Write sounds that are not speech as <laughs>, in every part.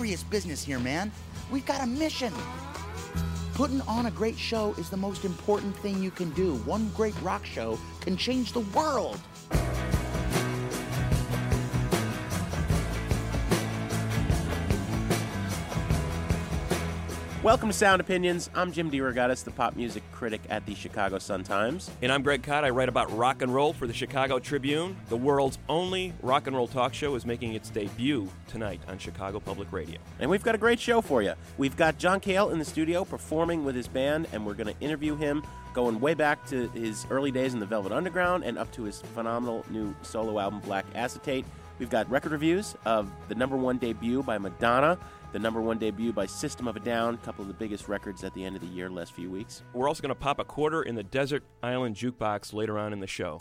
Serious business here, man. We've got a mission. Putting on a great show is the most important thing you can do. One great rock show can change the world. Welcome to Sound Opinions. I'm Jim DeRogatis, the pop music critic at the Chicago Sun-Times. And I'm Greg Kot. I write about rock and roll for the Chicago Tribune. The world's only rock and roll talk show is making its debut tonight on Chicago Public Radio. And we've got a great show for you. We've got John Cale in the studio performing with his band, and we're going to interview him going way back to his early days in the Velvet Underground and up to his phenomenal new solo album, Black Acetate. We've got record reviews of the number one debut by Madonna, the number one debut by System of a Down, a couple of the biggest records at the end of the year last few weeks. We're also going to pop a quarter in the Desert Island Jukebox later on in the show.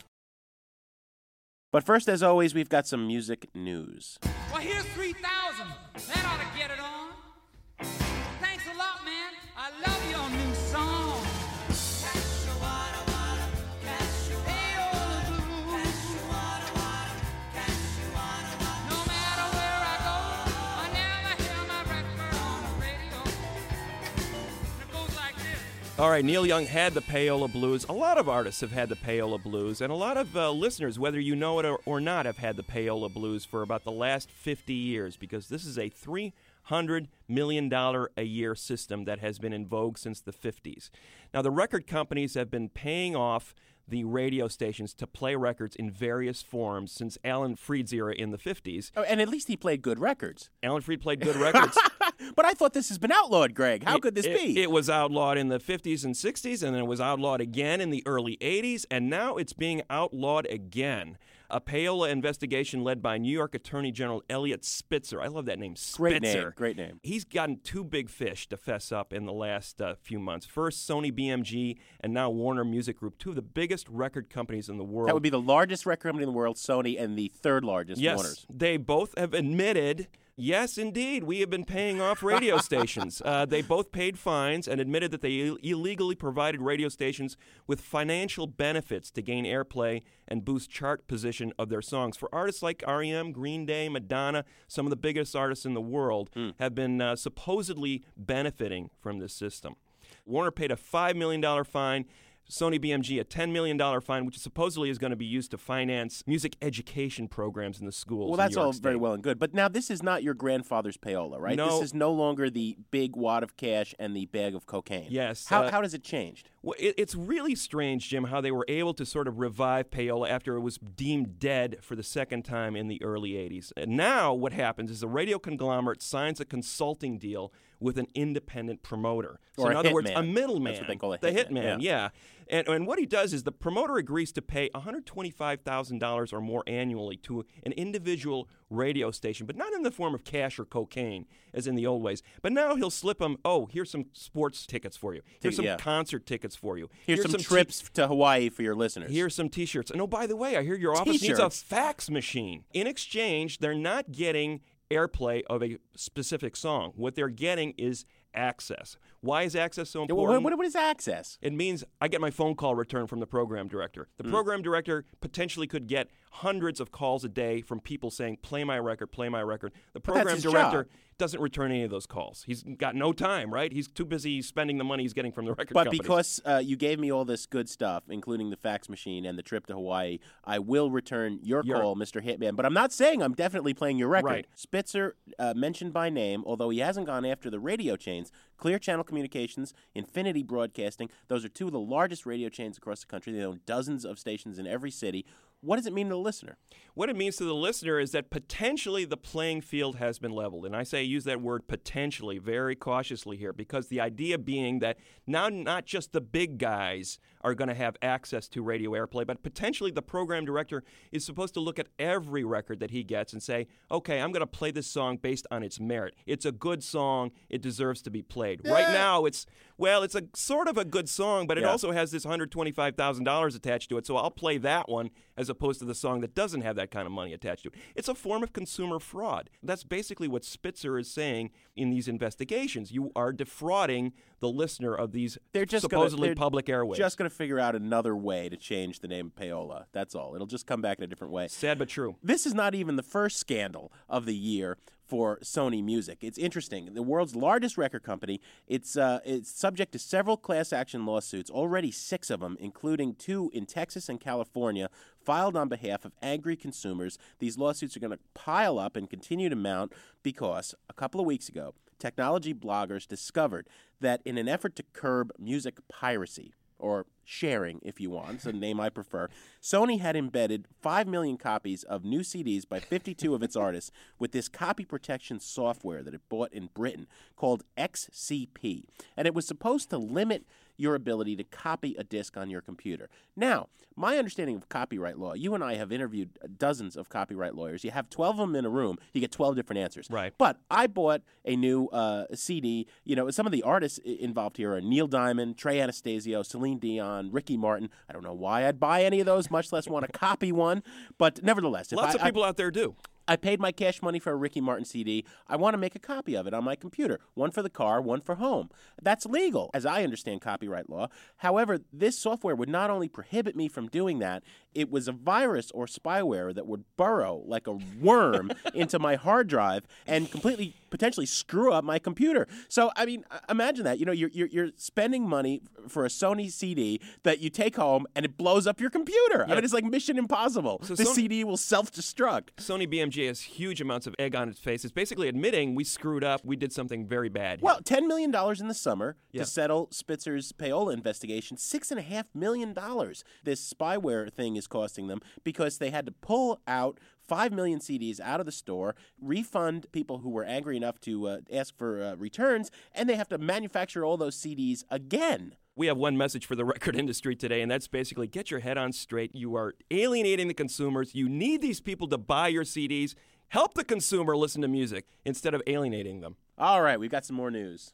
But first, as always, we've got some music news. Well, here's 3,000. That ought to get it on. Thanks a lot, man. I love your new song. All right, Neil Young had the Payola Blues. A lot of artists have had the Payola Blues, and a lot of uh, listeners, whether you know it or, or not, have had the Payola Blues for about the last 50 years because this is a $300 million a year system that has been in vogue since the 50s. Now, the record companies have been paying off the radio stations to play records in various forms since Alan Freed's era in the 50s. Oh, and at least he played good records. Alan Freed played good <laughs> records. But I thought this has been outlawed, Greg. How It- could this it- be? It was outlawed in the 50s and 60s, and then it was outlawed again in the early 80s, and now it's being outlawed again. A payola investigation led by New York Attorney General Eliot Spitzer. I love that name, Spitzer. Great name, great name. He's gotten two big fish to fess up in the last uh, few months. First, Sony BMG, and now Warner Music Group, two of the biggest record companies in the world. that would be the largest record company in the world, Sony, and the third largest, Yes, Warner's. they both have admitted. Yes, indeed, we have been paying off radio <laughs> stations. Uh, they both paid fines and admitted that they Ill- illegally provided radio stations with financial benefits to gain airplay and boost chart position of their songs. For artists like REM, Green Day, Madonna, some of the biggest artists in the world have been uh, supposedly benefiting from this system. Warner paid a $5 million fine. Sony BMG a $10 million fine, which supposedly is going to be used to finance music education programs in the schools. Well, that's all very well and good. But now this is not your grandfather's payola, right? No. This is no longer the big wad of cash and the bag of cocaine. Yes, How, uh, how does it changed? Well, it, it's really strange, Jim, how they were able to sort of revive payola after it was deemed dead for the second time in the early 80s. And now what happens is the radio conglomerate signs a consulting deal with an independent promoter. So Or in other words, a middleman. That's what they call a The hitman, hitman, yeah. And, and what he does is the promoter agrees to pay $125,000 or more annually to an individual radio station, but not in the form of cash or cocaine as in the old ways. But now he'll slip them, oh, here's some sports tickets for you. Here's some Yeah. concert tickets for you. Here's, some, t- trips to Hawaii for your listeners. Here's some T-shirts. And oh, by the way, I hear your office needs a T-shirts? fax machine. In exchange, they're not getting airplay of a specific song. What they're getting is access. Why is access so important? what, what, what is access? It means I get my phone call returned from the program director. The Mm. program director potentially could get hundreds of calls a day from people saying, "Play my record, play my record." The program director job. Doesn't return any of those calls. He's got no time, right? He's too busy spending the money he's getting from the <laughs> record But companies. because uh, you gave me all this good stuff, including the fax machine and the trip to Hawaii, I will return your Your- call, Mr. Hitman. But I'm not saying I'm definitely playing your record. Right. Spitzer uh, mentioned by name, although he hasn't gone after the radio chains. Clear Channel Communications, Infinity Broadcasting, those are two of the largest radio chains across the country. They own dozens of stations in every city. What does it mean to the listener? What it means to the listener is that potentially the playing field has been leveled. And I say use that word potentially very cautiously here because the idea being that now not just the big guys are going to have access to radio airplay, but potentially the program director is supposed to look at every record that he gets and say, okay, I'm going to play this song based on its merit. It's a good song, it deserves to be played. Right now, it's, well, it's a sort of a good song, but it Yeah. also has this $125,000 attached to it, so I'll play that one as opposed to the song that doesn't have that kind of money attached to it. It's a form of consumer fraud. That's basically what Spitzer is saying in these investigations. You are defrauding the listener of these They're just gonna- supposedly they're public airways. Just going to figure out another way to change the name of payola. That's all. It'll just come back in a different way. Sad but true. This is not even the first scandal of the year for Sony Music. It's interesting. The world's largest record company, it's uh, it's subject to several class action lawsuits, already 6 of them, including two in Texas and California, filed on behalf of angry consumers. These lawsuits are going to pile up and continue to mount because a couple of weeks ago, technology bloggers discovered that in an effort to curb music piracy, or sharing, if you want. It's a <laughs> name I prefer. Sony had embedded 5 million copies of new CDs by 52 of its <laughs> artists with this copy protection software that it bought in Britain called XCP. And it was supposed to limit your ability to copy a disc on your computer. Now, my understanding of copyright law, you and I have interviewed dozens of copyright lawyers. You have 12 of them in a room, you get 12 different answers. Right. But I bought a new uh, CD. You know, some of the artists involved here are Neil Diamond, Trey Anastasio, Celine Dion, Ricky Martin. I don't know why I'd buy any of those, much less want to <laughs> copy one. But nevertheless, if Lots I, of people out there do. I, paid my cash money for a Ricky Martin CD. I want to make a copy of it on my computer. One for the car, one for home. That's legal, as I understand copyright law. However, this software would not only prohibit me from doing that, it was a virus or spyware that would burrow like a worm <laughs> into my hard drive and completely potentially screw up my computer. So, I mean, imagine that. You know, you're, you're, you're spending money for a Sony CD that you take home and it blows up your computer. I mean, it's like Mission Impossible. So the Sony- CD will self destruct. Sony BMG has huge amounts of egg on its face. It's basically admitting we screwed up, we did something very bad. here. Well, ten million dollars in the summer Yeah. to settle Spitzer's payola investigation. Six and a half million dollars. This spyware thing is costing them because they had to pull out five million CDs out of the store, refund people who were angry enough to uh, ask for uh, returns, and they have to manufacture all those CDs again. We have one message for the <laughs> record industry today, and that's basically get your head on straight. You are alienating the consumers. You need these people to buy your CDs. Help the consumer listen to music instead of alienating them. All right, we've got some more news.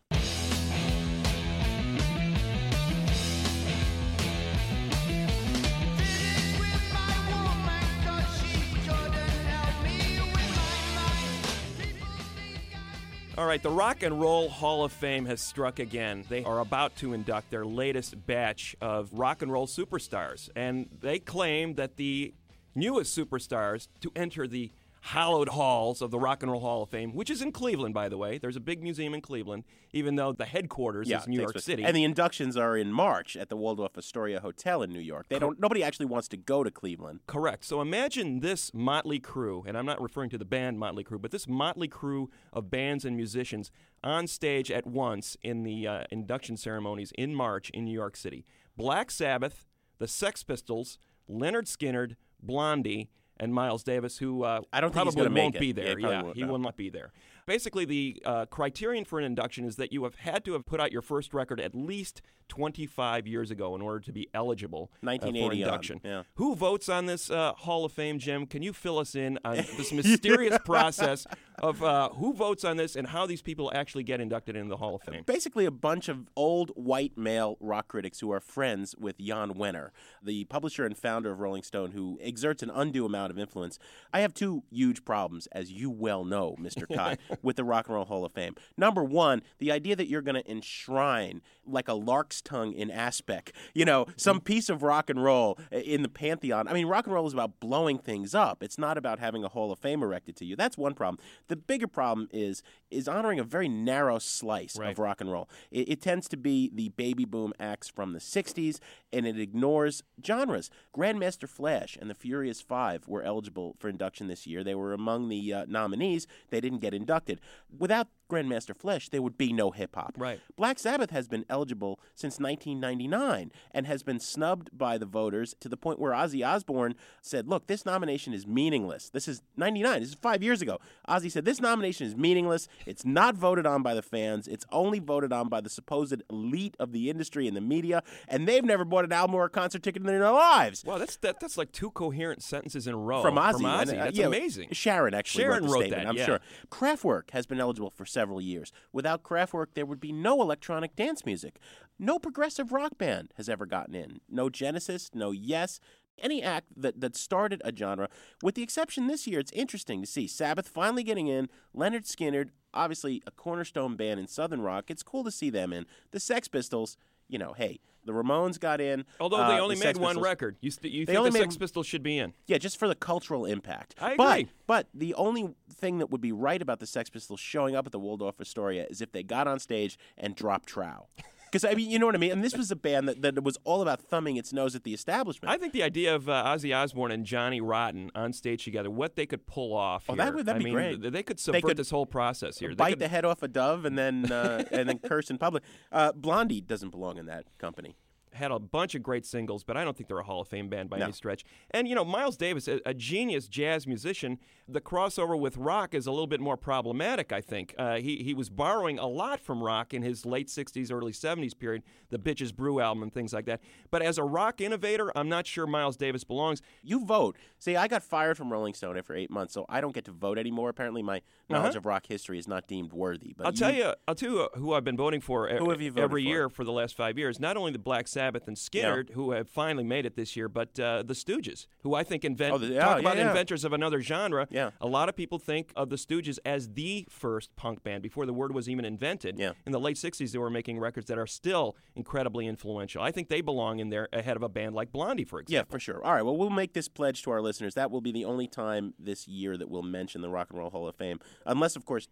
All right, the Rock and Roll Hall of Fame has struck again. They are about to induct their latest batch of rock and roll superstars, and they claim that the newest superstars to enter the hallowed halls of the Rock and Roll Hall of Fame, which is in Cleveland, by the way. There's a big museum in Cleveland, even though the headquarters is New York City. and the inductions are in March at the Waldorf Astoria Hotel in New York. They don't. Nobody actually wants to go to Cleveland. Correct. So imagine this motley crew, and I'm not referring to the band Mötley Crüe, but this motley crew of bands and musicians on stage at once in the uh, induction ceremonies in March in New York City. Black Sabbath, the Sex Pistols, Lynyrd Skynyrd, Blondie, and Miles Davis, who uh, I don't probably won't be Yeah, there. he probably won't, he no. will not be there. Basically, the uh, criterion for an induction is that you have had to have put out your first record at least 25 years ago in order to be eligible uh, for induction. yeah. Who votes on this uh, Hall of Fame, Jim? Can you fill us in on <laughs> this mysterious process of uh, who votes on this and how these people actually get inducted into the Hall of Fame? Basically, a bunch of old white male rock critics who are friends with Jan Wenner, the publisher and founder of Rolling Stone, who exerts an undue amount of influence. I have two huge problems, as you well know, Mr. Kai, <laughs> with the Rock and Roll Hall of Fame. Number one, the idea that you're going to enshrine, like a tongue in aspect, you know, some piece of rock and roll in the pantheon. I mean, rock and roll is about blowing things up. It's not about having a Hall of Fame erected to you. That's one problem. The bigger problem is is honoring a very narrow slice Right. of rock and roll. It, it tends to be the baby boom acts from the 60s, and it ignores genres. Grandmaster Flash and the Furious Five were eligible for induction this year. They were among the uh, nominees. They didn't get inducted. Without Grandmaster Flash, there would be no hip hop. Right. Black Sabbath has been eligible since 1999 and has been snubbed by the voters to the point where Ozzy Osbourne said, Look, this nomination is meaningless. This is 99. This is five years ago. Ozzy said, This nomination is meaningless. It's not voted on by the fans. It's only voted on by the supposed elite of the industry and the media, and they've never bought an album or a concert ticket in their lives. Wow, that's that, that's like two coherent sentences in a row From Ozzy. From Ozzy. and, uh, that's yeah, amazing. Sharon actually Sharon wrote the wrote statement, that, I'm yeah. sure. Kraftwerk has been eligible for several years. Without Kraftwerk, there would be no electronic dance music. No progressive rock band has ever gotten in. No Genesis, no Yes. Any act that, that started a genre, with the exception this year, it's interesting to see Sabbath finally getting in, Lynyrd Skynyrd, obviously a cornerstone band in Southern rock. It's cool to see them in. The Sex Pistols, you know, hey, the Ramones got in. Although uh, they the only Sex made one Pistols- record. You, st- you They think only the made- Sex Pistols should be in? yeah, just for the cultural impact. I But, agree. but the only thing that would be right about the Sex Pistols showing up at the Waldorf Astoria is if they got on stage and dropped Trow. Because, I mean, you know what I mean? And this was a band that, that was all about thumbing its nose at the establishment. I think the idea of uh, Ozzy Osbourne and Johnny Rotten on stage together, what they could pull off. Oh, here. that would- that'd I be mean, great. th- They could subvert could this whole process here. They Bite could- the head off a dove and then uh, and then curse in public. Uh, Blondie doesn't belong in that company. Had a bunch of great singles, but I don't think they're a Hall of Fame band by No. any stretch. And you know, Miles Davis, a, a genius jazz musician, the crossover with rock is a little bit more problematic. I think uh, he he was borrowing a lot from rock in his late '60s, early '70s period, the Bitches Brew album and things like that. But as a rock innovator, I'm not sure Miles Davis belongs. You vote. See, I got fired from Rolling Stone after eight months, so I don't get to vote anymore. Apparently, my knowledge Uh-huh. of rock history is not deemed worthy. But I'll tell you, I'll tell you who I've been voting for Who have you voted every for? year for the last five years. Not only the Black Sabbath and Skynyrd, who have finally made it this year, but uh, the Stooges, who I think invent Oh, the- yeah, talk about yeah. inventors of another genre. Yeah. a lot of people think of the Stooges as the first punk band before the word was even invented. Yeah. in the late '60s, they were making records that are still incredibly influential. I think they belong in there ahead of a band like Blondie, for example. Yeah, for sure. All right, well, we'll make this pledge to our listeners. That will be the only time this year that we'll mention the Rock and Roll Hall of Fame, unless, of course,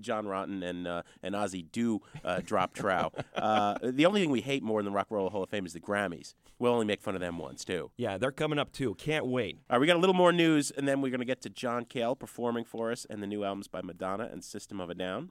John Rotten and uh, and Ozzy do uh, drop trow. Uh, the only thing we hate more than the Rock and Roll Hall of Fame is the Grammys. We'll only make fun of them once too. Yeah, they're coming up too. Can't wait. All right, we got a little more news, and then we're going to get to John Cale performing for us and the new albums by Madonna and System of a Down.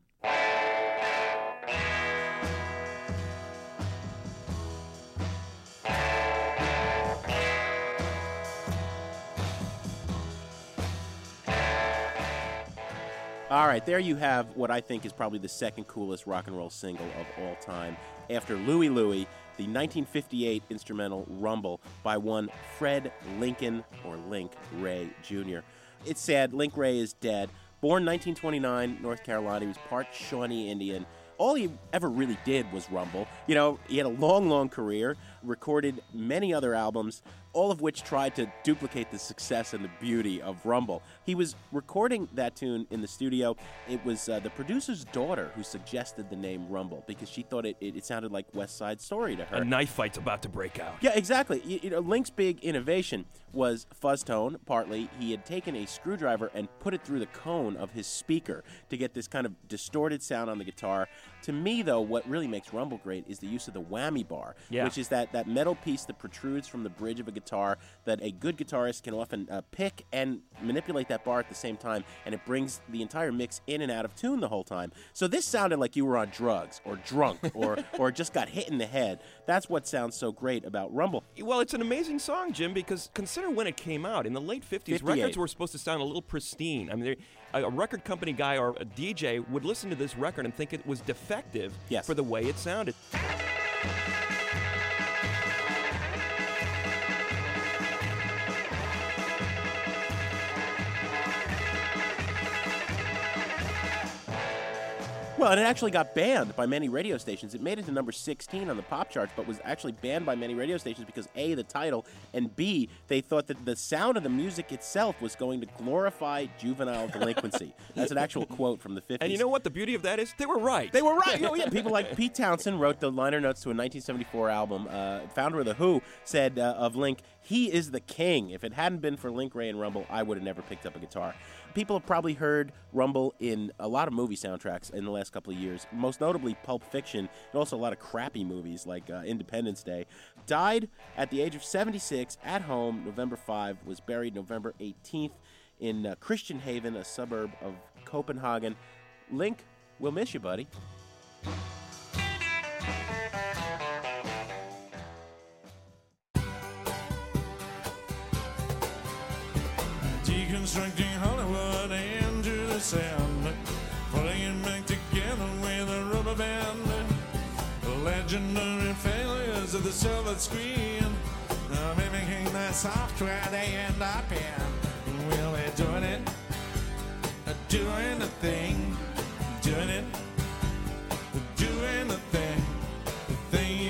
All right, there you have what I think is probably the second coolest rock and roll single of all time. After Louie Louie, the 1958 instrumental Rumble by one Fred Lincoln or Link Wray Jr. It's sad, Link Wray is dead. Born 1929, North Carolina, he was part Shawnee Indian. All he ever really did was rumble. You know, he had a long, long career, recorded many other albums, all of which tried to duplicate the success and the beauty of Rumble. He was recording that tune in the studio. It was uh, the producer's daughter who suggested the name Rumble because she thought it, it, it sounded like West Side Story to her. A knife fight's about to break out. Yeah, exactly. You, you know, Link's big innovation was fuzz tone. Partly, he had taken a screwdriver and put it through the cone of his speaker to get this kind of distorted sound on the guitar. To me, though, what really makes Rumble great is the use of the whammy bar, Yeah. which is that, that metal piece that protrudes from the bridge of a guitar that a good guitarist can often uh, pick and manipulate that bar at the same time, and it brings the entire mix in and out of tune the whole time. So this sounded like you were on drugs or drunk or <laughs> or just got hit in the head. That's what sounds so great about Rumble. Well, it's an amazing song, Jim, because consider when it came out. In the late 50s, 58. records were supposed to sound a little pristine. I mean, a a record company guy or a DJ would listen to this record and think it was defective Yes. for the way it sounded. Well, and it actually got banned by many radio stations. It made it to number 16 on the pop charts, but was actually banned by many radio stations because A, the title, and B, they thought that the sound of the music itself was going to glorify juvenile <laughs> delinquency. That's an actual quote from the 50s. And you know what? The beauty of that is they were right. They were right. <laughs> Oh, yeah. People like Pete Townshend wrote the liner notes to a 1974 album. Uh, founder of The Who said uh, of Link, he is the king. If it hadn't been for Link, Wray, and Rumble, I would have never picked up a guitar. People have probably heard Rumble in a lot of movie soundtracks in the last couple of years, most notably Pulp Fiction, and also a lot of crappy movies like uh, Independence Day. Died at the age of 76 at home, November 5, was buried November 18th in uh, Christianshavn, a suburb of Copenhagen. Link We'll miss you, buddy. Deconstructing the back together with a rubber band. Legendary failures of the silver screen, mimicking the software they end up in. Be doing it, doing the thing, doing it, doing the thing, the.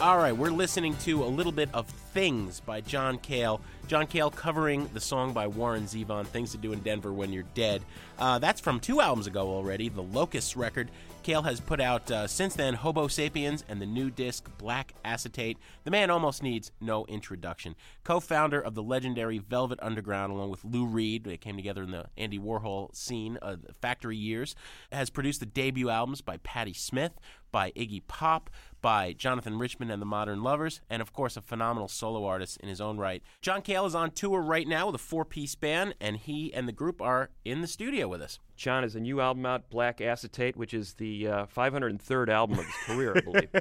All right, we're listening to a little bit of Things by John Cale. John Cale covering the song by Warren Zevon, Things to Do in Denver When You're Dead. Uh, that's from two albums ago already, the Locusts record. Cale has put out uh, since then Hobo Sapiens and the new disc Black Acetate. The man almost needs no introduction. Co founder of the legendary Velvet Underground, along with Lou Reed, they came together in the Andy Warhol scene, uh, Factory Years, has produced the debut albums by Patti Smith, by Iggy Pop, by Jonathan Richman and the Modern Lovers, and of course a phenomenal solo artist in his own right. John Cale is on tour right now with a four piece band, and he and the group are in the studio with us. John has a new album out, Black Acetate, which is the uh, 503rd album of his career, I believe. <laughs>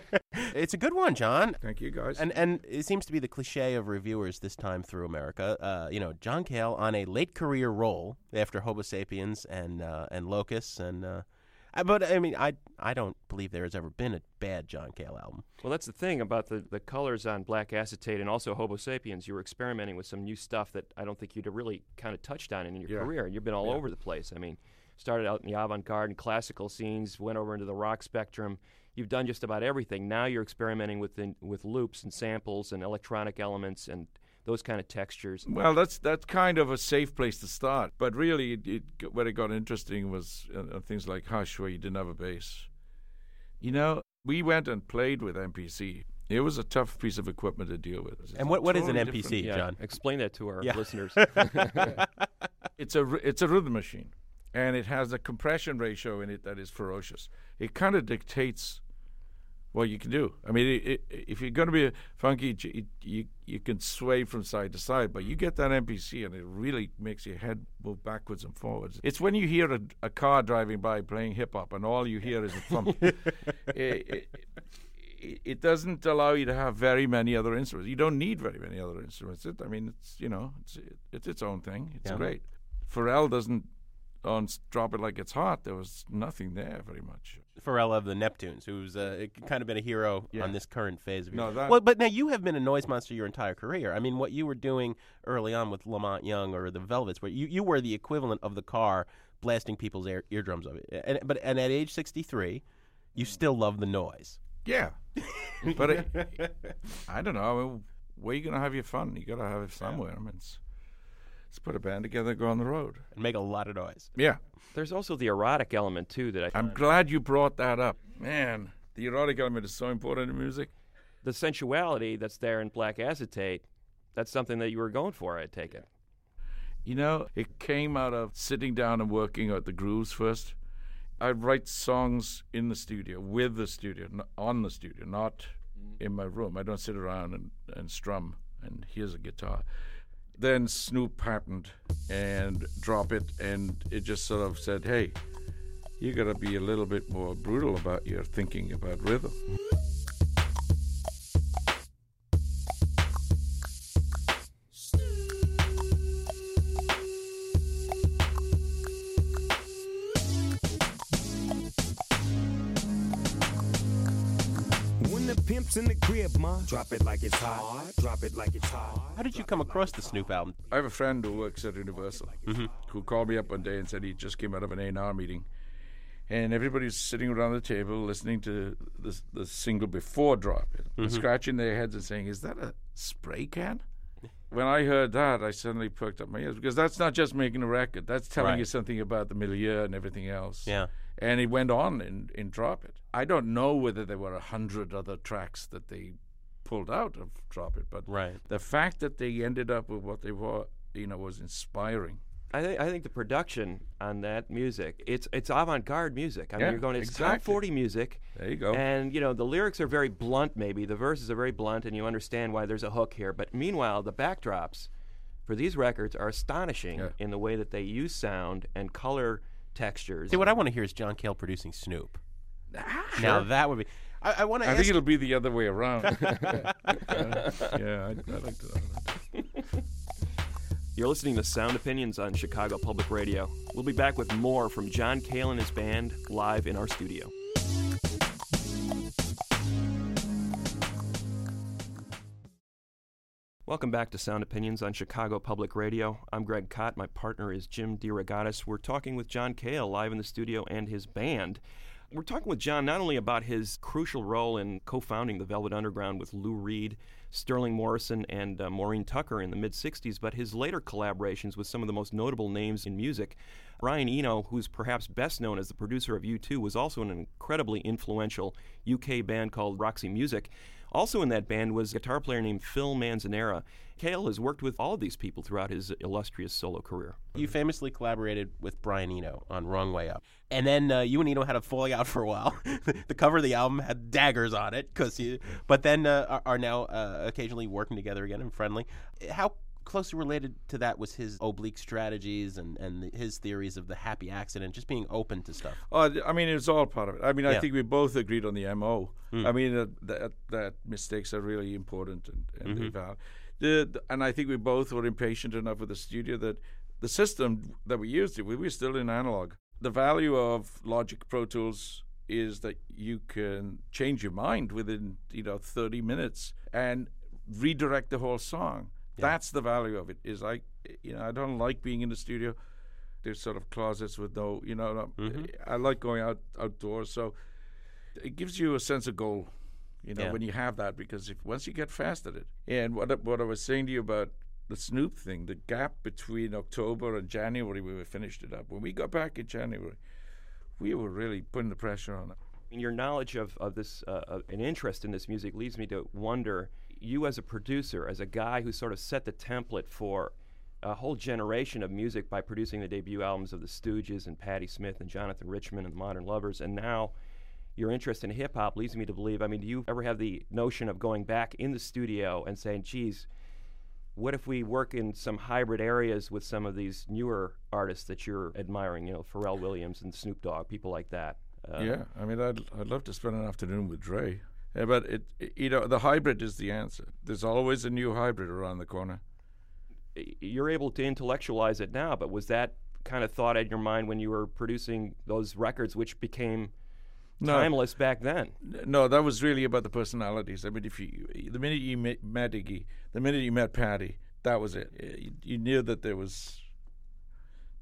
It's a good one, John. Thank you, guys. And and it seems to be the cliche of reviewers this time through America. Uh, you know, John Cale on a late career role after Hobo sapiens and uh, and Locusts and. I- but I mean, I I don't believe there has ever been a bad John Cale album. Well, that's the thing about the, the colors on Black Acetate and also Hobo Sapiens. You were experimenting with some new stuff that I don't think you'd have really kind of touched on in your Yeah. career. You've been all over the place. I mean, started out in the avant garde and classical scenes, went over into the rock spectrum. You've done just about everything. Now you're experimenting with the, with loops and samples and electronic elements and those kind of textures. Well, that's that's kind of a safe place to start. But really, it, it, got- where it got interesting was uh, uh, things like Hush, where you didn't have a bass. You know, we went and played with MPC. It was a tough piece of equipment to deal with. It's And what- what is an MPC? Yeah, John. explain that to our Yeah. listeners. <laughs> <laughs> It's a r- it's a rhythm machine, and it has a compression ratio in it that is ferocious. It kind of dictates what you can do. I mean, it, it, if you're going to be funky, it, you you can sway from side to side, but you get that MPC, and it really makes your head move backwards and forwards. It's when you hear a, a car driving by playing hip hop, and all you hear is a thump. <laughs> it, it, doesn't allow you to have very many other instruments. You don't need very many other instruments. It, I mean, it's you know, it's it's its own thing. It's Yeah. great. Pharrell doesn't on drop it like it's hot. There was nothing there very much. Pharrell of the Neptunes, who's uh, kind of been a hero Yeah. on this current phase of your No, that- Well, but now you have been a noise monster your entire career. I mean, what you were doing early on with La Monte Young or the Velvets, where you, you were the equivalent of the car blasting people's ear, eardrums of it. And, but and at age 63, you still love the noise. Yeah, but it, <laughs> I don't know. Where you gonna have your fun? You gotta have it somewhere. I mean, it's, let's put a band together, go on the road. And make a lot of noise. Yeah, There's also the erotic element, too, that I I'm glad you brought that up, man. The erotic element is so important in music. the sensuality that's there in Black Acetate, that's something that you were going for, I take it. You know, it came out of sitting down and working at the grooves first. I'd write songs in the studio, with the studio, on the studio, not mm-hmm. in my room. I don't sit around and, and strum and here's a guitar. Then Snoop happened and drop it, and it just sort of said, hey, you got to be a little bit more brutal about your thinking about rhythm. Crib, ma, drop it like it's hot. Drop it like it's hot. How did you come across the Snoop album? I have a friend who works at Universal mm-hmm. who called me up one day and said he just came out of an A&R meeting. And everybody's sitting around the table listening to the, the single before Drop It, and mm-hmm. scratching their heads and saying, Is that a spray can? When I heard that, I suddenly perked up my ears because that's not just making a record, that's telling Right. you something about the milieu and everything else. Yeah. And it went on in, in Drop It. I don't know whether there were a hundred other tracks that they pulled out of Drop It, but Right. the fact that they ended up with what they were, you know, was inspiring. I think I think the production on that music, it's it's avant-garde music. I Yeah, mean, you're going it's top 40 music. There you go. And you know, the lyrics are very blunt maybe. The verses are very blunt and you understand why there's a hook here. But meanwhile, the backdrops for these records are astonishing Yeah. in the way that they use sound and color textures. See, what I want to hear is John Cale producing Snoop. Ah, now that would be. I, I want to I ask. think it'll be the other way around. <laughs> yeah, yeah I'd, I'd like to. You're listening to Sound Opinions on Chicago Public Radio. We'll be back with more from John Cale and his band live in our studio. Welcome back to Sound Opinions on Chicago Public Radio. I'm Greg Kot. My partner is Jim DeRogatis. We're talking with John Cale live in the studio and his band. We're talking with John not only about his crucial role in co founding the Velvet Underground with Lou Reed, Sterling Morrison, and uh, Maureen Tucker in the mid 60s, but his later collaborations with some of the most notable names in music. Brian Eno, who's perhaps best known as the producer of U2, was also an incredibly influential UK band called Roxy Music. Also in that band was a guitar player named Phil Manzanera. Cale has worked with all of these people throughout his illustrious solo career. You famously collaborated with Brian Eno on Wrong Way Up. And then uh, you and Eno had a falling out for a while. <laughs> the cover of the album had daggers on it, cause but then uh, are, are now uh, occasionally working together again and friendly. How closely related to that was his oblique strategies and, and his theories of the happy accident, just being open to stuff? Oh, th- I mean, it's all part of it. I mean, Yeah. I think we both agreed on the MO. Mm. I mean, uh, that that mistakes are really important and, and they Mhm. val- the, the- and I think we both were impatient enough with the studio that the system that we used, we were still in analog. The value of Logic Pro Tools is that you can change your mind within you know 30 minutes and redirect the whole song. That's the value of it. Is I, you know I don't like being in the studio. There's sort of closets with no you know. no- Mhm. I like going out outdoors, so it gives you a sense of goal. You know Yeah. when you have that because if once you get fast at it. And what I- what I was saying to you about the Snoop thing, the gap between October and January, we finished it up. When we got back in January, we were really putting the pressure on it. Your knowledge of, of this, uh, uh, an interest in this music leads me to wonder you as a producer, as a guy who sort of set the template for a whole generation of music by producing the debut albums of the Stooges and Patti Smith and Jonathan Richman and the Modern Lovers, and now your interest in hip hop leads me to believe. I mean, do you ever have the notion of going back in the studio and saying, geez, what if we work in some hybrid areas with some of these newer artists that you're admiring, you know, Pharrell Williams and Snoop Dogg, people like that? Uh, yeah, I mean, I'd I'd love to spend an afternoon with Dre. Yeah, but it, you know, the hybrid is the answer. There's always a new hybrid around the corner. you're able to intellectualize it now, but was that kind of thought in your mind when you were producing those records, which became No. timeless back then? No, that was really about the personalities. I mean, if you the minute you met, met Iggy, the minute you met Patti, that was it. Uh, You, you knew that there was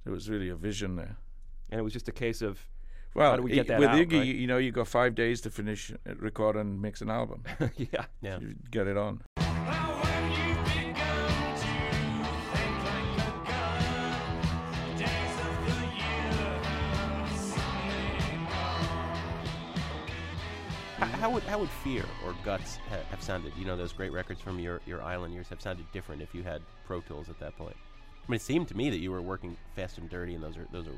there was really a vision there. And it was just a case of Well, how do we get that with out? Iggy, right? you know, you got five days to finish, record, and mix an album. <laughs> yeah, yeah. You get it on. How, how would how would Fear or Guts ha- have sounded? You know, those great records from your, your island years have sounded different if you had Pro Tools at that point. I mean, it seemed to me that you were working fast and dirty, and those are those are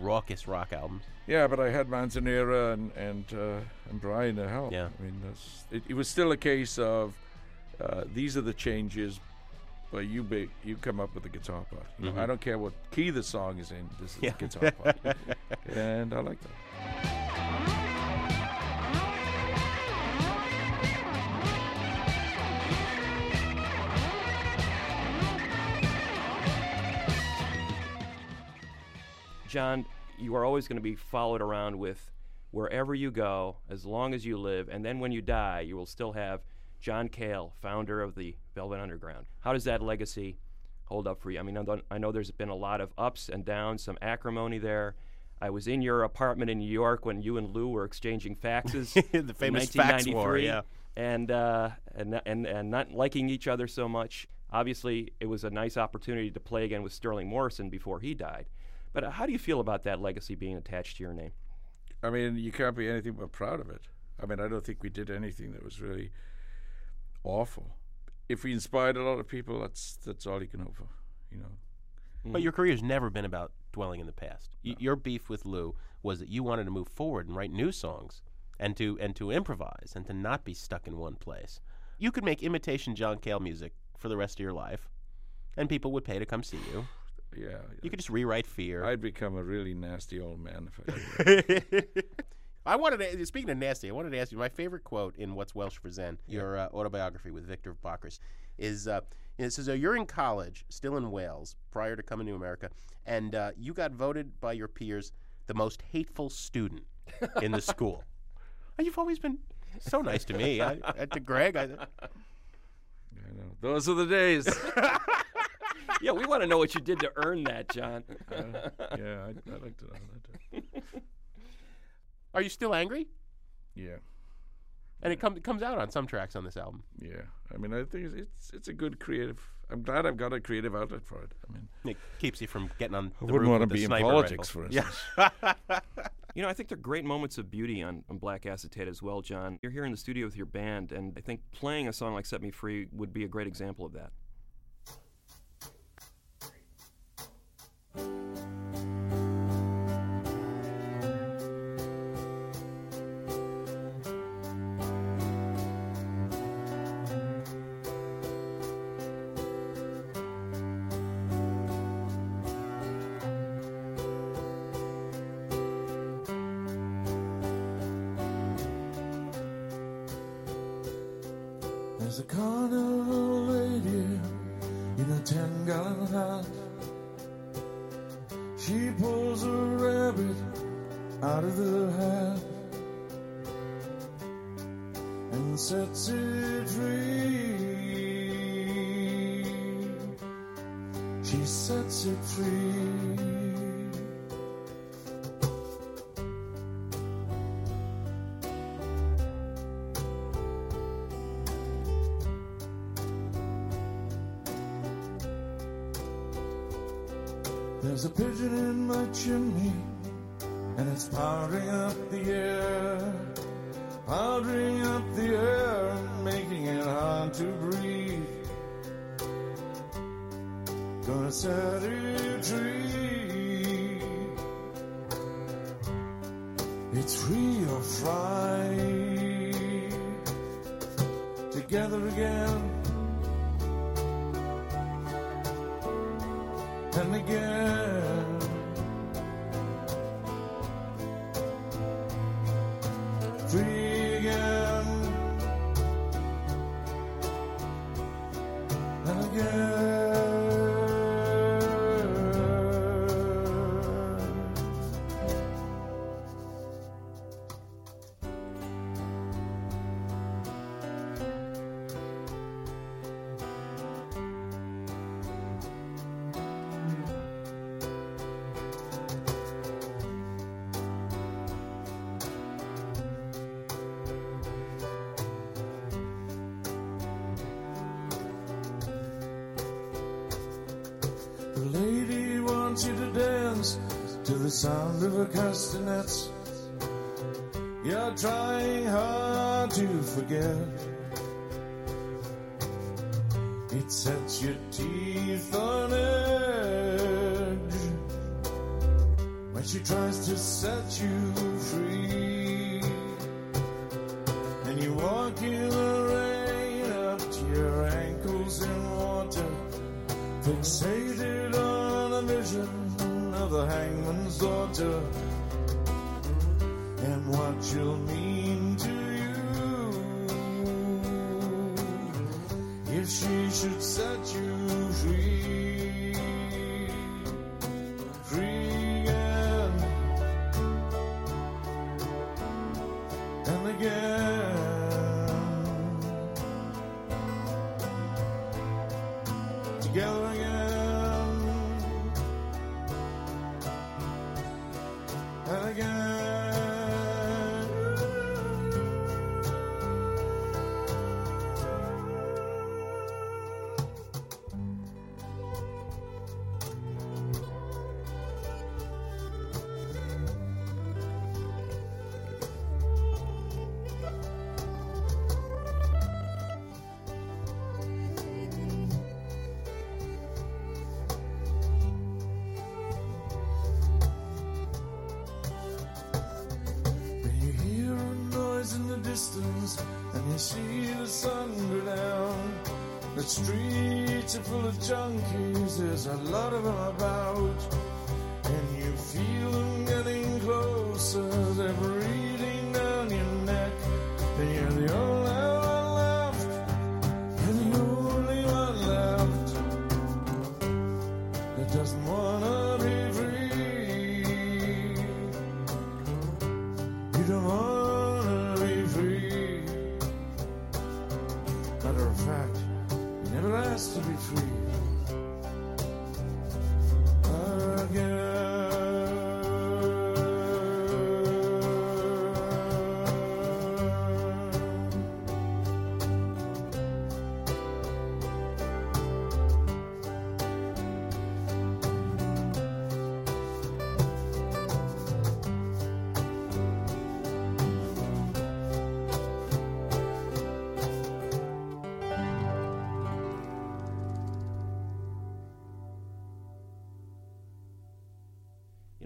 raucous rock albums. Yeah, but I had Manzanera and and uh, and Brian to help. Yeah. I mean, that's, it, it was still a case of uh, these are the changes, but you be, you come up with the guitar part. You know. I don't care what key the song is in. This is Yeah. the guitar part, <laughs> and I like that. John, you are always going to be followed around with wherever you go, as long as you live, and then when you die, you will still have John Cale, founder of the Velvet Underground. How does that legacy hold up for you? I mean, I know there's been a lot of ups and downs, some acrimony there. I was in your apartment in New York when you and Lou were exchanging faxes. <laughs> The in famous fax war, 1993, yeah. And, uh, and, and, and not liking each other so much. Obviously, it was a nice opportunity to play again with Sterling Morrison before he died. But uh, how do you feel about that legacy being attached to your name? I mean, you can't be anything but proud of it. I mean, I don't think we did anything that was really awful. If we inspired a lot of people, that's that's all you can hope for. You know. But your career's never been about dwelling in the past. Y- your beef with Lou was that you wanted to move forward and write new songs, and to and to improvise and to not be stuck in one place. You could make imitation John Cale music for the rest of your life, and people would pay to come see you. Yeah. You could just rewrite fear. I'd become a really nasty old man if I did. <laughs> I wanted to, speaking of nasty, I wanted to ask you my favorite quote in What's Welsh for Zen, your uh, autobiography with Victor Bockris, is uh, it says, uh, You're in college, still in Wales, prior to coming to America, and uh, you got voted by your peers the most hateful student in the school. <laughs> And you've always been so nice to me. I, uh, to Greg, I, <laughs> I know. Those are the days. <laughs> yeah, we want to know what you did to earn that, John. yeah, I'd, I'd like to know that. too. <laughs> are you still angry? Yeah, And it, come, it comes out on some tracks on this album. yeah. I mean, I think it's, it's it's a good creative. I'm glad I've got a creative outlet for it. I mean, It keeps you from getting on. The I the wouldn't want to be in politics, rifle. for Yeah. instance. <laughs> You know, I think they're great moments of beauty on, on Black Acetate as well, John. You're here in the studio with your band, and I think playing a song like Set Me Free would be a great example of that. There's and it's powdering up the air, powdering up the air, and making it hard to breathe. Gonna set it free. It's free or fry. Together again. and again. Her castanets. You're trying hard to forget. It sets your teeth on edge when she tries to set you free. And you walk in the rain up to your ankles in water daughter and what she'll mean to you if she should set you free.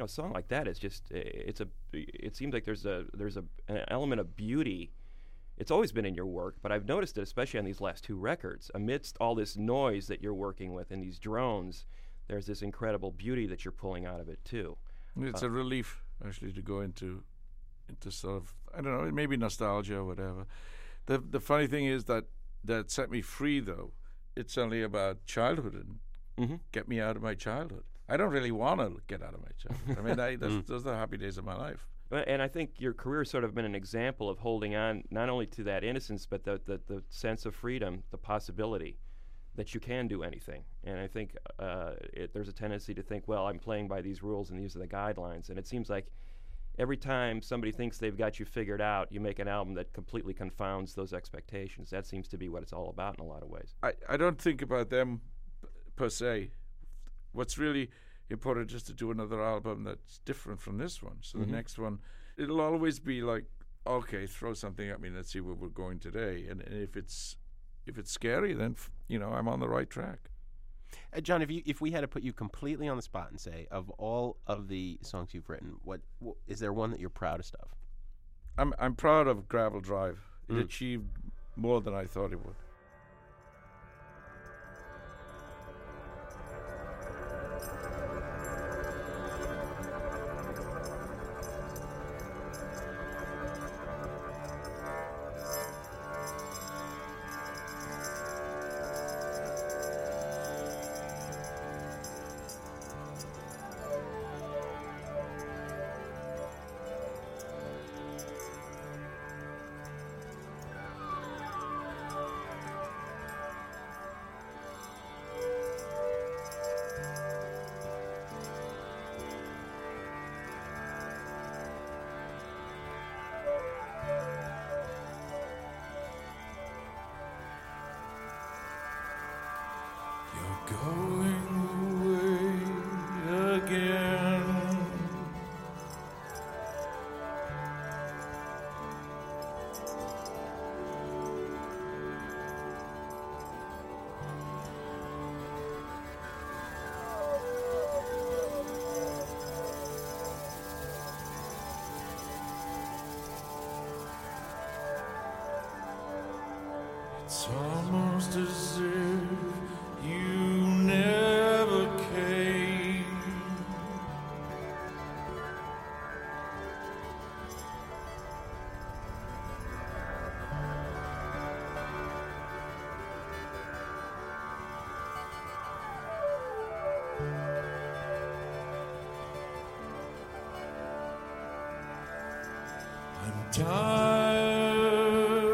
Know, a song like that is just it's a it seems like there's a there's a an element of beauty. It's always been in your work, but I've noticed it especially on these last two records. Amidst all this noise that you're working with and these drones, there's this incredible beauty that you're pulling out of it too. It's Uh, a relief actually to go into into sort of I don't know maybe nostalgia or whatever. The the funny thing is that that set me free though. It's only about childhood and Mhm. get me out of my childhood. I don't really want to get out of my childhood. I mean, I, <laughs> that's, those are the happy days of my life. And I think your career has sort of been an example of holding on not only to that innocence, but the, the, the sense of freedom, the possibility that you can do anything. And I think uh, it, there's a tendency to think, well, I'm playing by these rules and these are the guidelines. And it seems like every time somebody thinks they've got you figured out, you make an album that completely confounds those expectations. That seems to be what it's all about in a lot of ways. I, I don't think about them per se. What's really important is to do another album that's different from this one. So Mhm. the next one, it'll always be like, okay, throw something at me. Let's see where we're going today. And, and if it's if it's scary, then f- you know I'm on the right track. Uh, John, if you if we had to put you completely on the spot and say, of all of the songs you've written, what, wh- is there one that you're proudest of? I'm I'm proud of Gravel Drive. It Mm. achieved more than I thought it would. Tired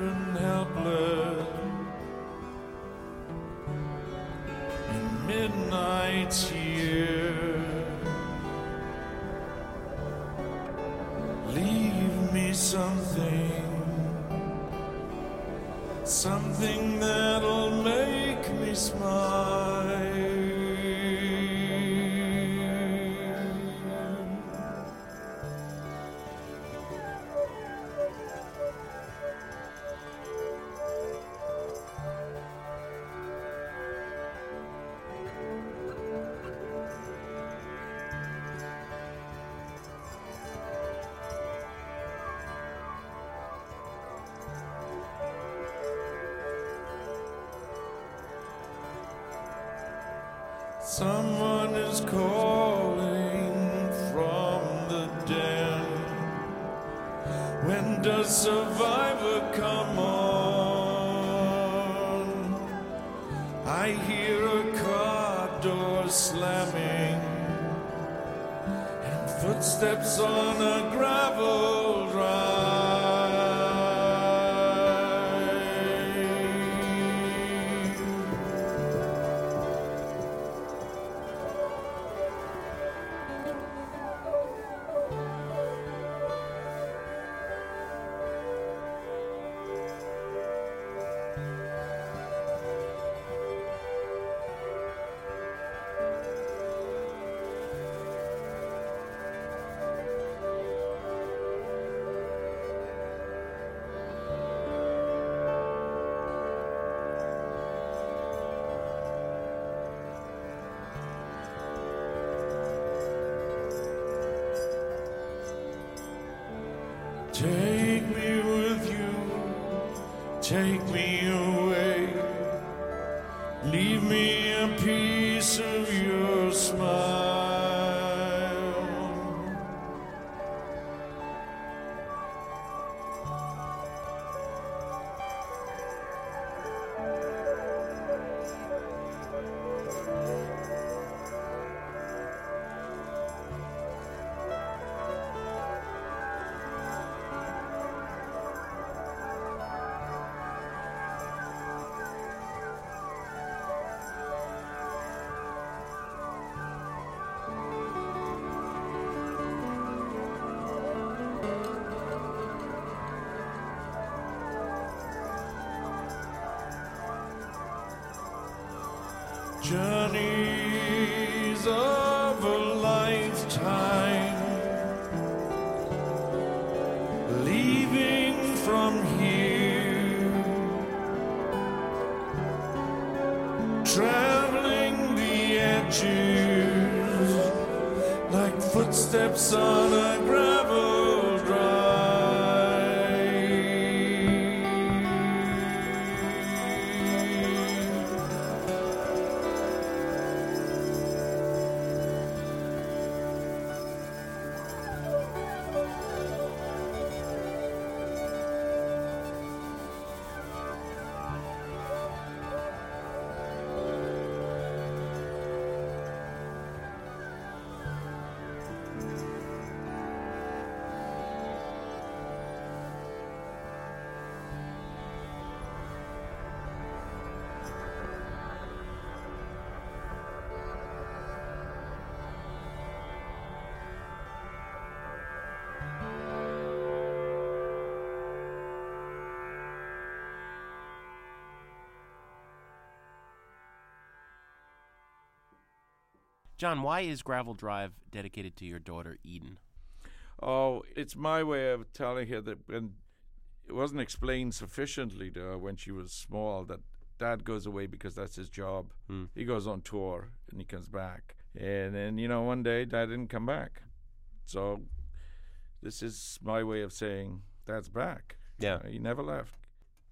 and helpless in midnight here. Leave me something take me away. John, why is Gravel Drive dedicated to your daughter Eden? Oh, it's my way of telling her that when it wasn't explained sufficiently to her when she was small that dad goes away because that's his job. Hmm. He goes on tour and he comes back. And then, you know, one day dad didn't come back. So this is my way of saying dad's back. Yeah. He never left.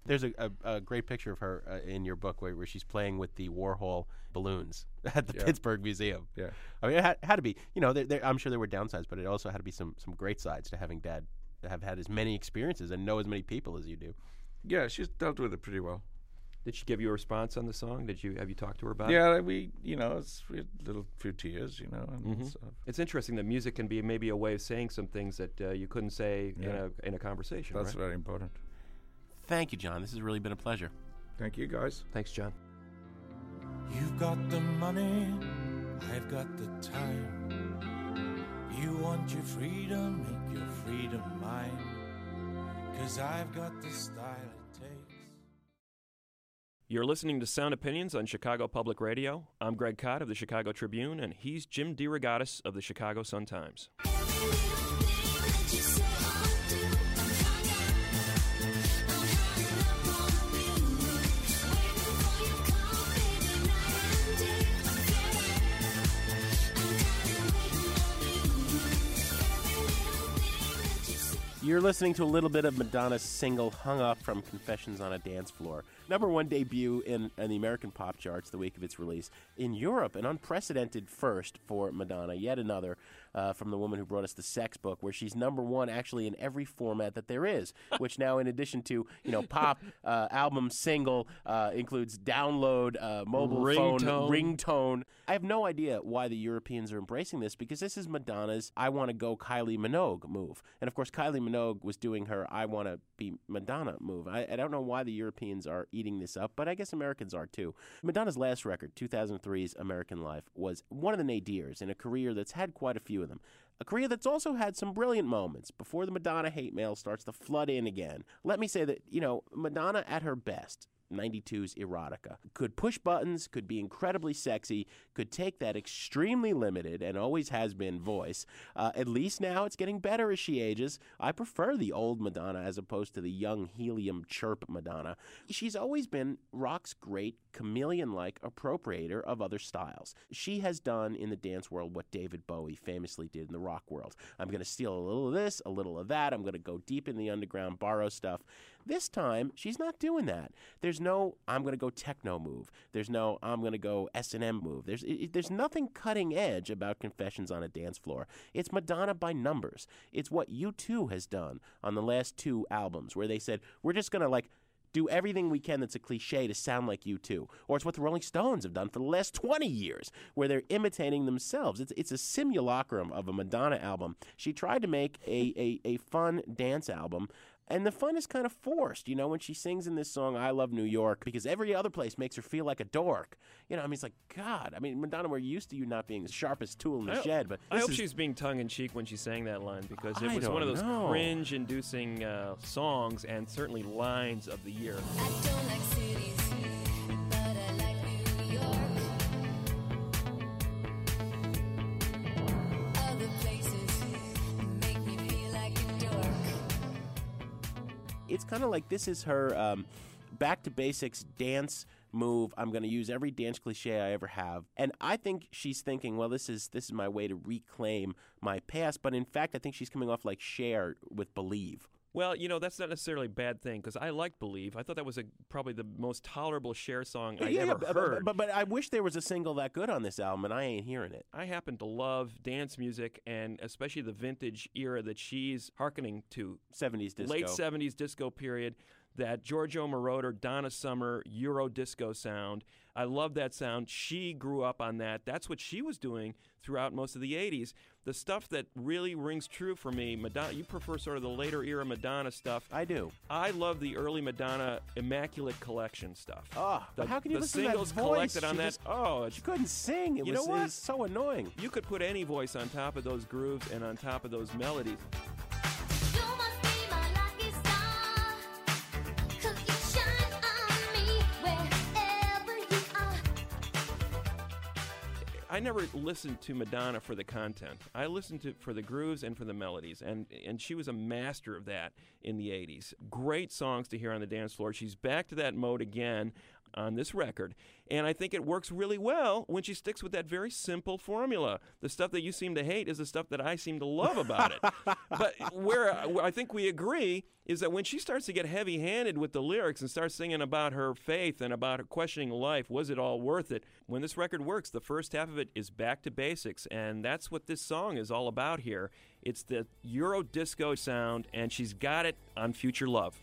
There's a, a, a great picture of her uh, in your book where, where she's playing with the Warhol balloons <laughs> at the Yeah. Pittsburgh Museum. Yeah. I mean, it had, had to be, you know, there, there, I'm sure there were downsides, but it also had to be some, some great sides to having dad have had as many experiences and know as many people as you do. Yeah, she's dealt with it pretty well. Did she give you a response on the song? Did you have you talked to her about it? Yeah, we, you know, it's we had little few tears, you know, and Mhm. stuff. It's interesting that music can be maybe a way of saying some things that uh, you couldn't say in a in a conversation. That's right? very important. Thank you, John. This has really been a pleasure. Thank you, guys. Thanks, John. You've got the money, I've got the time. You want your freedom, make your freedom mine. Cause I've got the style it takes. You're listening to Sound Opinions on Chicago Public Radio. I'm Greg Kot of the Chicago Tribune, and he's Jim DeRogatis of the Chicago Sun You're listening to a little bit of Madonna's single Hung Up from Confessions on a Dance Floor. Number one debut in, in the American pop charts the week of its release. In Europe, an unprecedented first for Madonna, yet another uh, from the woman who brought us the sex book, where she's number one actually in every format that there is, <laughs> which now, in addition to, you know, pop, <laughs> uh, album, single, uh, includes download, uh, mobile phone, Ringtone. ringtone. I have no idea why the Europeans are embracing this because this is Madonna's I Want to Go Kylie Minogue move. And of course, Kylie Minogue was doing her I Want to Be Madonna move. I, I don't know why the Europeans are eating this up, but I guess Americans are too. Madonna's last record, 2003's American Life, was one of the nadirs in a career that's had quite a few A career that's also had some brilliant moments before the Madonna hate mail starts to flood in again. Let me say that, you know, Madonna at her best 92's erotica. Could push buttons, could be incredibly sexy, could take that extremely limited and always has been voice. Uh, at least now it's getting better as she ages. I prefer the old Madonna as opposed to the young helium chirp Madonna. She's always been rock's great chameleon like appropriator of other styles. She has done in the dance world what David Bowie famously did in the rock world. I'm going to steal a little of this, a little of that. I'm going to go deep in the underground, borrow stuff. This time, she's not doing that. There's no I'm going to go techno move. There's no I'm going to go S&M move. There's it, there's nothing cutting edge about Confessions on a Dance Floor. It's Madonna by numbers. It's what U2 has done on the last two albums where they said we're just going to like do everything we can that's a cliche to sound like you too. Or it's what the Rolling Stones have done for the last 20 years, where they're imitating themselves. It's, it's a simulacrum of a Madonna album. She tried to make a, a, a fun dance album. And the fun is kind of forced, you know, when she sings in this song, I Love New York, because every other place makes her feel like a dork. You know, I mean, it's like, God, I mean, Madonna, we're used to you not being the sharpest tool in the I- shed, but I hope is- she's being tongue in cheek when she sang that line because it I was one of those know. cringe inducing uh, songs and certainly lines of the year. Kind of like this is her um, back to basics dance move. I'm going to use every dance cliche I ever have, and I think she's thinking, well, this is this is my way to reclaim my past. But in fact, I think she's coming off like Cher with Believe. Well, you know that's not necessarily a bad thing because I like "Believe." I thought that was a, probably the most tolerable Cher song I yeah, ever but, heard. But, but I wish there was a single that good on this album, and I ain't hearing it. I happen to love dance music and especially the vintage era that she's hearkening to. 70s disco. Late 70s disco period, that Giorgio Moroder, Donna Summer, Euro disco sound. I love that sound. She grew up on that. That's what she was doing throughout most of the 80s. The stuff that really rings true for me, Madonna, you prefer sort of the later era Madonna stuff. I do. I love the early Madonna Immaculate Collection stuff. Oh, the, how can you the listen to that singles voice? collected on She that? just- oh, it's She couldn't sing. It You was, know what? it was so annoying. you could put any voice on top of those grooves and on top of those melodies. I never listened to Madonna for the content. I listened to for the grooves and for the melodies, and and she was a master of that in the '80s. Great songs to hear on the dance floor. She's back to that mode again on this record, and I think it works really well when she sticks with that very simple formula. The stuff that you seem to hate is the stuff that I seem to love about it. <laughs> but where, I think we agree is that when she starts to get heavy-handed with the lyrics and starts singing about her faith and about her questioning life, was it all worth it? When this record works, the first half of it is back to basics, and that's what this song is all about here. It's the Euro disco sound, and she's got it on Future Love.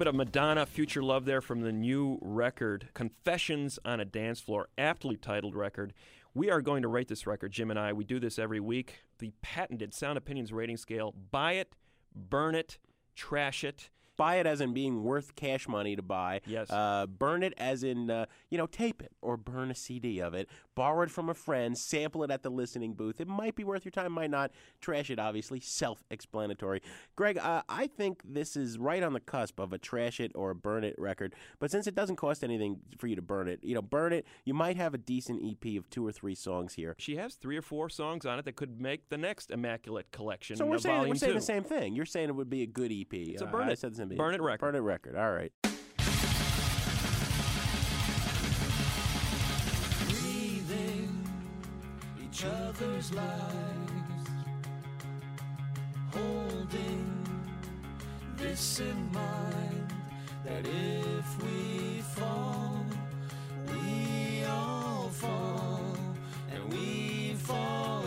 Bit of Madonna Future Love there from the new record, Confessions on a Dance Floor, aptly titled record. We are going to rate this record, Jim and I. We do this every week. The patented Sound Opinions rating scale buy it, burn it, trash it. Buy it as in being worth cash money to buy. Yes. Uh, burn it as in, uh, you know, tape it or burn a CD of it. Borrow it from a friend. Sample it at the listening booth. It might be worth your time, might not. Trash it, obviously. Self explanatory. Greg, uh, I think this is right on the cusp of a trash it or a burn it record. But since it doesn't cost anything for you to burn it, you know, burn it, you might have a decent EP of two or three songs here. She has three or four songs on it that could make the next Immaculate Collection. So we're saying we're saying two. the same thing. You're saying it would be a good EP. It's a Uh, burn I said the same thing. burn it record. Burn it record. All right. breathing each other's lives, holding this in mind that if we fall, we all fall, and we fall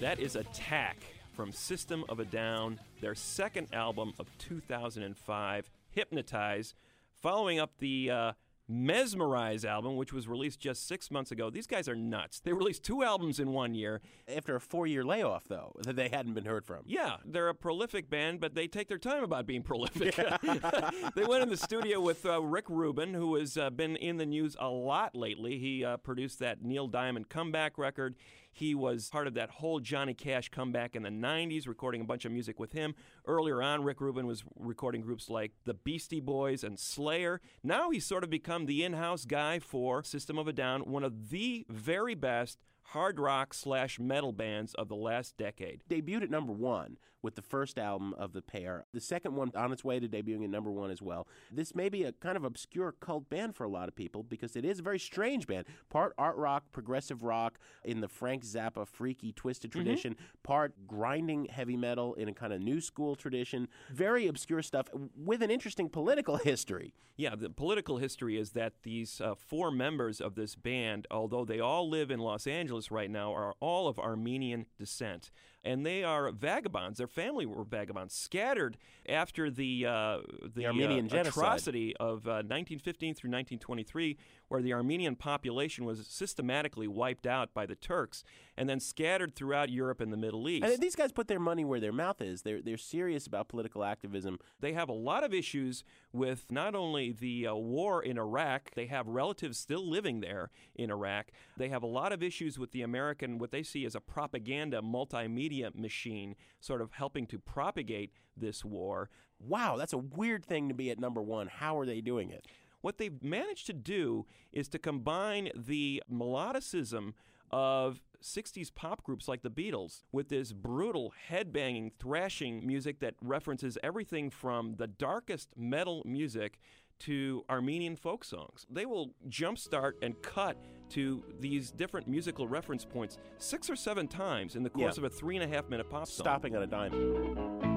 That is Attack from System of a Down, their second album of 2005, Hypnotize, following up the uh, Mesmerize album, which was released just six months ago. These guys are nuts. They released two albums in one year. After a four year layoff, though, that they hadn't been heard from. Yeah, they're a prolific band, but they take their time about being prolific. <laughs> <laughs> they went in the studio with uh, Rick Rubin, who has uh, been in the news a lot lately. He uh, produced that Neil Diamond comeback record. He was part of that whole Johnny Cash comeback in the 90s, recording a bunch of music with him. Earlier on, Rick Rubin was recording groups like the Beastie Boys and Slayer. Now he's sort of become the in house guy for System of a Down, one of the very best hard rock slash metal bands of the last decade. Debuted at number one with the first album of the pair. The second one on its way to debuting at number one as well. This may be a kind of obscure cult band for a lot of people because it is a very strange band. Part art rock, progressive rock in the Frank Zappa freaky twisted tradition, part grinding heavy metal in a kind of new school tradition. Very obscure stuff with an interesting political <laughs> history. Yeah, the political history is that these uh, four members of this band, although they all live in Los Angeles right now, are all of Armenian descent. And they are vagabonds. Their family were vagabonds, scattered after the uh, the, Armenian uh, genocide. atrocity of uh, 1915 through 1923, where the Armenian population was systematically wiped out by the Turks, and then scattered throughout Europe and the Middle East. And these guys put their money where their mouth is. They're they're serious about political activism. They have a lot of issues with not only the uh, war in Iraq, they have relatives still living there in Iraq. They have a lot of issues with the American, what they see as a propaganda multimedia machine, sort of helping to propagate this war. Wow, that's a weird thing to be at number one. How are they doing it? What they've managed to do is to combine the melodicism of 60s pop groups like the Beatles with this brutal, headbanging, thrashing music that references everything from the darkest metal music to Armenian folk songs. They will jumpstart and cut to these different musical reference points six or seven times in the course Yeah. of a three and a half minute pop song. Stopping on a dime.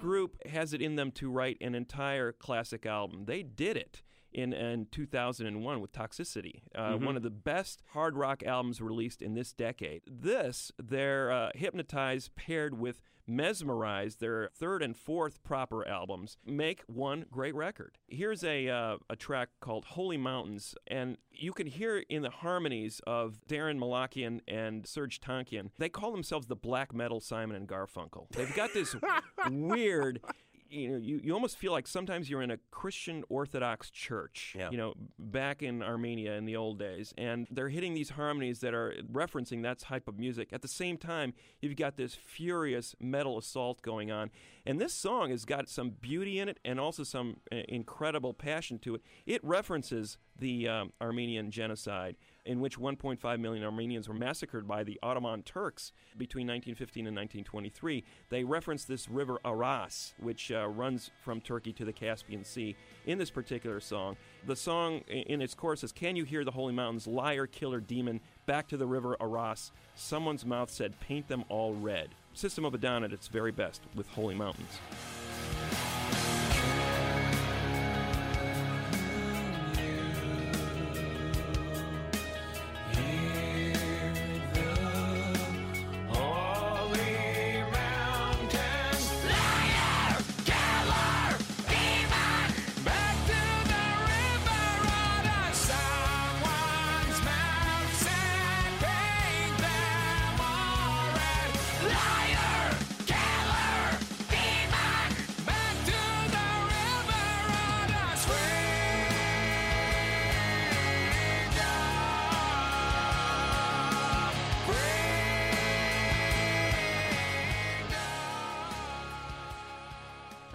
Group has it in them to write an entire classic album. They did it in, in 2001 with Toxicity, uh, one of the best hard rock albums released in this decade. This, their uh, Hypnotize paired with Mesmerize, their third and fourth proper albums, make one great record. Here's a, uh, a track called Holy Mountains, and you can hear in the harmonies of Daron Malakian and Serj Tankian. They call themselves the black metal Simon and Garfunkel. They've got this <laughs> weird you know, you, you almost feel like sometimes you're in a Christian Orthodox church, Yeah. you know, back in Armenia in the old days. And they're hitting these harmonies that are referencing that type of music. At the same time, you've got this furious metal assault going on. And this song has got some beauty in it and also some uh, incredible passion to it. It references the um, Armenian genocide, in which 1.5 million Armenians were massacred by the Ottoman Turks between 1915 and 1923. They reference this river Aras, which uh, runs from Turkey to the Caspian Sea, in this particular song. The song, in its chorus, says, Can you hear the holy mountains, liar, killer, demon, back to the river Aras? Someone's mouth said, Paint them all red. System of a Down at its very best with Holy Mountains.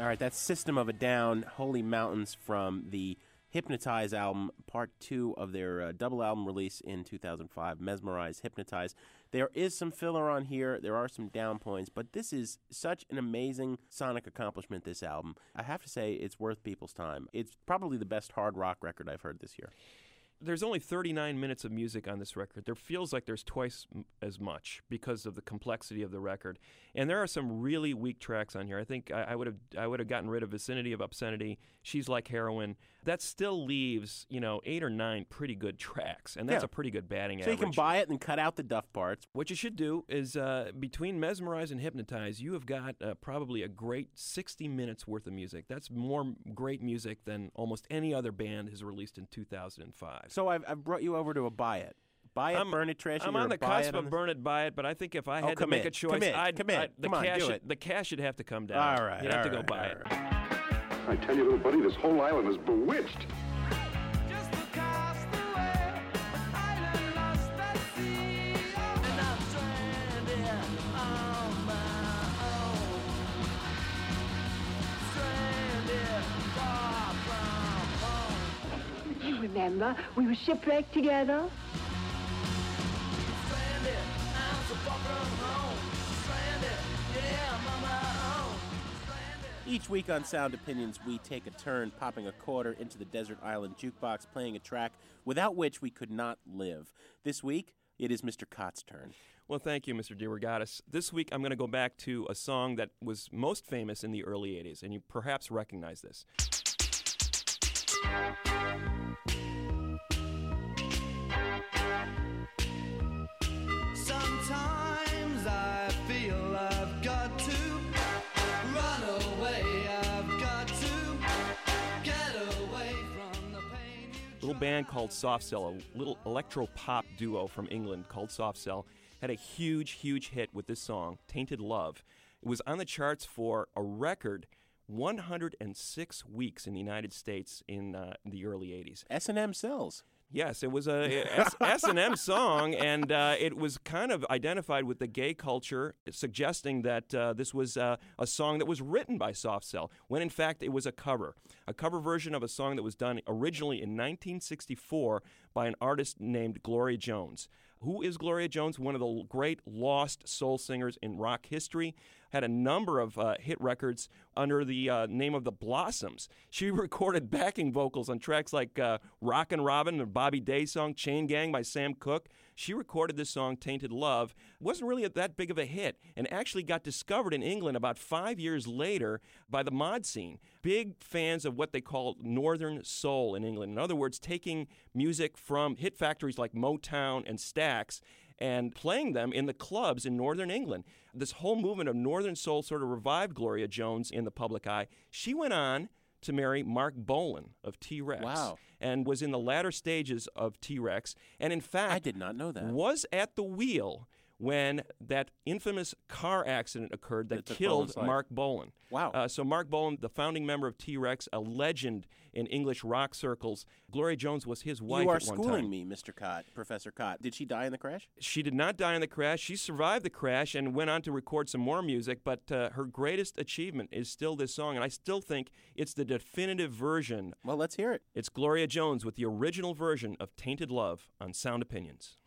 All right, that's System of a Down, Holy Mountains from the Hypnotize album, part two of their uh, double album release in 2005, Mesmerize, Hypnotize. There is some filler on here, there are some down points, but this is such an amazing sonic accomplishment, this album. I have to say, it's worth people's time. It's probably the best hard rock record I've heard this year. There's only 39 minutes of music on this record. There feels like there's twice m- as much because of the complexity of the record. And there are some really weak tracks on here. I think I, I would have I would have gotten rid of Vicinity of Obscenity, She's Like Heroin. That still leaves, you know, eight or nine pretty good tracks. And that's Yeah. a pretty good batting average. So you can buy it and cut out the duff parts. What you should do is uh, between Mesmerize and Hypnotize, you have got uh, probably a great 60 minutes worth of music. That's more great music than almost any other band has released in 2005. So I've, I've brought you over to a buy it. Buy it, I'm- burn it, trash it. I'm on the cusp of burn it, buy it, but I think if I Oh, had to make commit, a choice, commit, I'd, commit. I'd- the on, cash should- it. the cash should have to come down. All right, you'd have to all go right, buy all it. I tell you, little buddy, this whole island is bewitched. Just across the way, island lost at sea, and I'm stranded on my own. Stranded far from home. You remember, we were shipwrecked together. Each week on Sound Opinions, we take a turn popping a quarter into the desert island jukebox, playing a track without which we could not live. This week, it is Mr. Kot's turn. Well, thank you, Mr. DeRogatis. This week, I'm going to go back to a song that was most famous in the early 80s, and you perhaps recognize this. Band called Soft Cell, a little electro pop duo from England called Soft Cell, had a huge, huge hit with this song, Tainted Love. It was on the charts for a record 106 weeks in the United States in uh, the early 80s. S&M sells. Yes, it was a <laughs> S&M song, and uh, it was kind of identified with the gay culture, suggesting that uh, this was uh, a song that was written by Soft Cell, when in fact it was a cover. A cover version of a song that was done originally in 1964 by an artist named Gloria Jones. Who is Gloria Jones? One of the great lost soul singers in rock history. Had a number of uh, hit records under the uh, name of the Blossoms. She <laughs> recorded backing vocals on tracks like uh, Rockin' Robin, a Bobby Day song, Chain Gang by Sam Cooke. She recorded this song, Tainted Love. Wasn't really that big of a hit and actually got discovered in England about five years later by the mod scene. Big fans of what they call Northern Soul in England. In other words, taking music from hit factories like Motown and Stax and playing them in the clubs in northern England. This whole movement of northern soul sort of revived Gloria Jones in the public eye. She went on to marry Marc Bolan of T Rex. Wow. And was in the latter stages of T Rex. And in fact, I did not know that. Was at the wheel when that infamous car accident occurred that That killed. Marc Bolan. Wow. Uh, so Marc Bolan, the founding member of T Rex, a legend in English rock circles. Gloria Jones was his wife you are schooling me, Mr. Kot, Professor Kot. Did she die in the crash? She did not die in the crash. She survived the crash and went on to record some more music, but uh, her greatest achievement is still this song, and I still think it's the definitive version. Well, let's hear it. It's Gloria Jones with the original version of Tainted Love on Sound Opinions.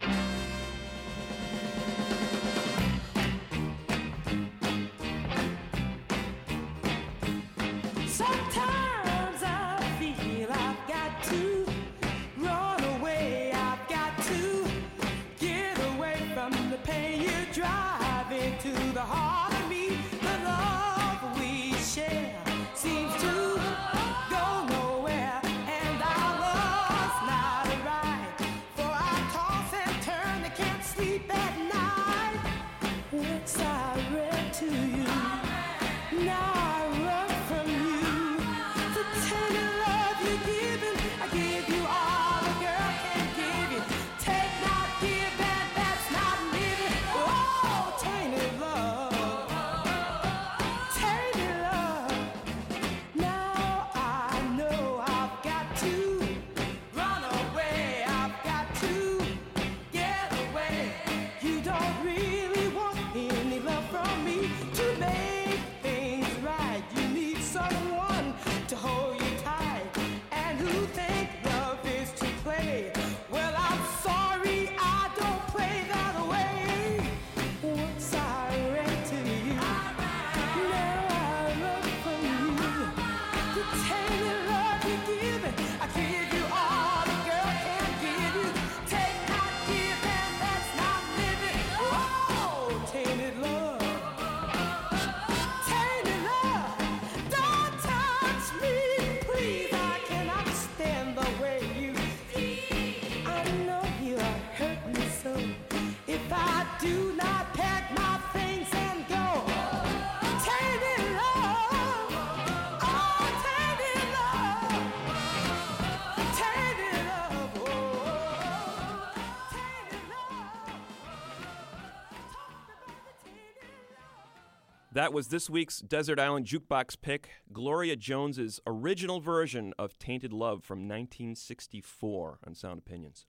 That was this week's Desert Island Jukebox pick, Gloria Jones's original version of Tainted Love from 1964 on Sound Opinions.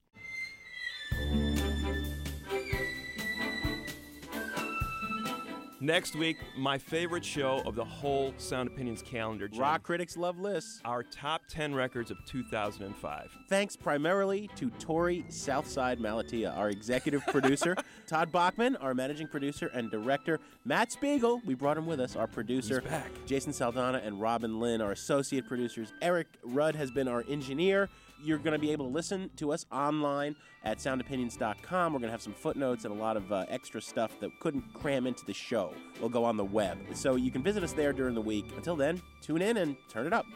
Next week, my favorite show of the whole Sound Opinions calendar. Jim. Rock critics love lists. Our top 10 records of 2005. Thanks primarily to Torey Southside Malatia, our executive producer, <laughs> Todd Bachman, our managing producer and director, Matt Spiegel, we brought him with us, our producer, He's back. Jason Saldanha and Robin Lynn, our associate producers. Eric Rudd has been our engineer. You're going to be able to listen to us online at soundopinions.com. We're going to have some footnotes and a lot of uh, extra stuff that couldn't cram into the show. We'll go on the web. So you can visit us there during the week. Until then, tune in and turn it up.